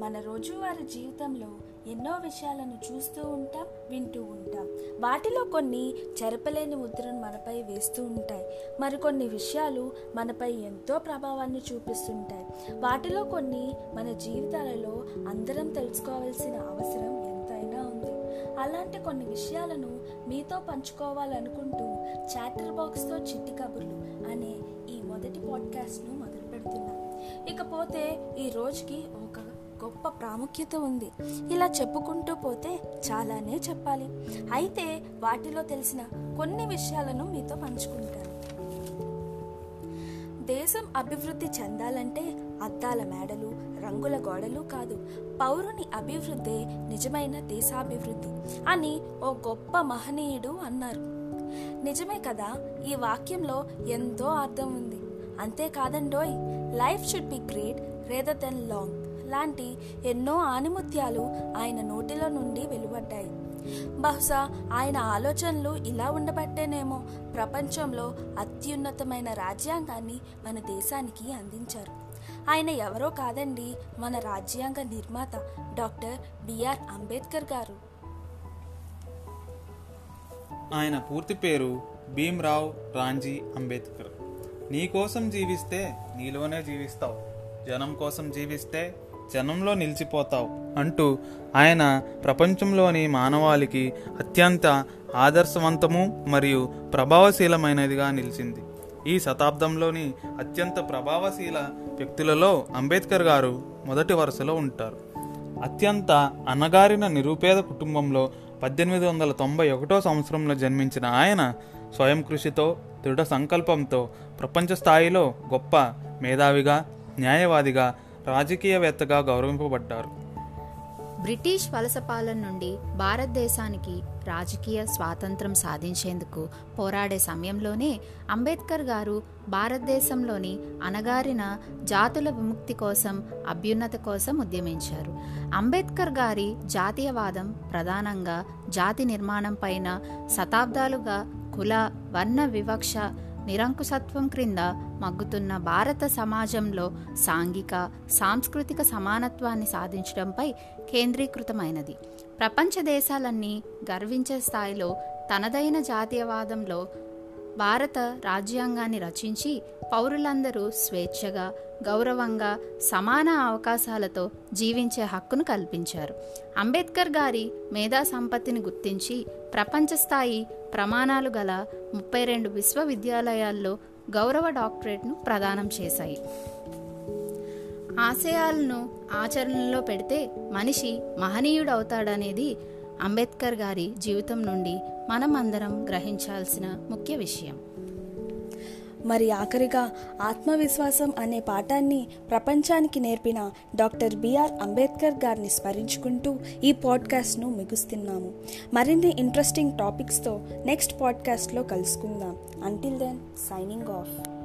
మన రోజువారి జీవితంలో ఎన్నో విషయాలను చూస్తూ ఉంటాం వింటూ ఉంటాం. వాటిలో కొన్ని చెరపలేని ముద్రను మనపై వేస్తూ ఉంటాయి. మరికొన్ని విషయాలు మనపై ఎంతో ప్రభావాన్ని చూపిస్తుంటాయి. వాటిలో కొన్ని మన జీవితాలలో అందరం తెలుసుకోవాల్సిన అవసరం ఎంతైనా ఉంది. అలాంటి కొన్ని విషయాలను మీతో పంచుకోవాలనుకుంటూ చాటర్ బాక్స్తో చిట్టి కబుర్లు అనే ఈ మొదటి పాడ్కాస్ట్ను మొదలు పెడుతున్నాను ఇకపోతే ఈ రోజుకి ఒక గొప్ప ప్రాముఖ్యత ఉంది. ఇలా చెప్పుకుంటూ పోతే చాలానే చెప్పాలి. అయితే వాటిలో తెలిసిన కొన్ని విషయాలను మీతో పంచుకుంటాను. దేశం అభివృద్ధి చెందాలంటే అద్దాల మేడలు రంగుల గోడలు కాదు పౌరుని అభివృద్ధే నిజమైన దేశాభివృద్ధి అని ఓ గొప్ప మహనీయుడు అన్నారు. నిజమే కదా? ఈ వాక్యంలో ఎంతో అర్థం ఉంది. అంతేకాదండోయ్ life should be great rather than long. లాంటి ఎన్నో ఆనిముత్యాలు ఆయన నోటిలో నుండి వెలువడ్డాయి. బహుశా ఆయన ఆలోచనలు ఇలా ఉండబట్టేనేమో ప్రపంచంలో అత్యున్నతమైన రాజ్యాంగాన్ని మన దేశానికి అందించారు. ఆయన ఎవరో కాదండి మన రాజ్యాంగ నిర్మాత డాక్టర్ బిఆర్ అంబేద్కర్ గారు. ఆయన పూర్తి పేరు భీమ్రావ్ రాంజీ అంబేద్కర్. నీ కోసం జీవిస్తే నీలోనే జీవిస్తావు. జనం కోసం జీవిస్తే జనంలో నిలిచిపోతావు అంటూ ఆయన ప్రపంచంలోని మానవాళికి అత్యంత ఆదర్శవంతము మరియు ప్రభావశీలమైనదిగా నిలిచింది. ఈ శతాబ్దంలోని అత్యంత ప్రభావశీల వ్యక్తులలో అంబేద్కర్ గారు మొదటి వరుసలో ఉంటారు. అత్యంత అన్నగారిన నిరుపేద కుటుంబంలో పద్దెనిమిది వందల తొంభై ఒకటో సంవత్సరంలో జన్మించిన ఆయన స్వయం కృషితో దృఢ సంకల్పంతో ప్రపంచ స్థాయిలో గొప్ప మేధావిగా న్యాయవాదిగా రాజకీయవేత్తగా గౌరవింపబడ్డారు. బ్రిటిష్ వలస పాలన నుండి భారతదేశానికి రాజకీయ స్వాతంత్రం సాధించేందుకు పోరాడే సమయంలోనే అంబేద్కర్ గారు భారతదేశంలోని అణగారిన జాతుల విముక్తి కోసం అభ్యున్నత కోసం ఉద్యమించారు. అంబేద్కర్ గారి జాతీయవాదం ప్రధానంగా జాతి నిర్మాణం పైన శతాబ్దాలుగా కుల వర్ణ వివక్ష నిరంకుశత్వం క్రింద మగ్గుతున్న భారత సమాజంలో సాంఘిక సాంస్కృతిక సమానత్వాన్ని సాధించడంపై కేంద్రీకృతమైనది. ప్రపంచ దేశాలన్నీ గర్వించే స్థాయిలో తనదైన జాతీయవాదంలో భారత రాజ్యాంగాన్ని రచించి పౌరులందరూ స్వేచ్ఛగా గౌరవంగా సమాన అవకాశాలతో జీవించే హక్కును కల్పించారు. అంబేద్కర్ గారి మేధా సంపత్తిని గుర్తించి ప్రపంచ స్థాయి ప్రమాణాలు గల ముప్పై రెండు విశ్వవిద్యాలయాల్లో గౌరవ డాక్టరేట్ను ప్రదానం చేశాయి. ఆశయాలను ఆచరణలో పెడితే మనిషి మహనీయుడవుతాడనేది అంబేద్కర్ గారి జీవితం నుండి మనం అందరం గ్రహించాల్సిన ముఖ్య విషయం. మరి ఆఖరిగా ఆత్మవిశ్వాసం అనే పాఠాన్ని ప్రపంచానికి నేర్పిన డాక్టర్ బిఆర్ అంబేద్కర్ గారిని స్మరించుకుంటూ ఈ పాడ్కాస్ట్ను మిగుస్తున్నాము. మరిన్ని ఇంట్రెస్టింగ్ టాపిక్స్తో నెక్స్ట్ పాడ్కాస్ట్లో కలుసుకుందాం. Until then signing off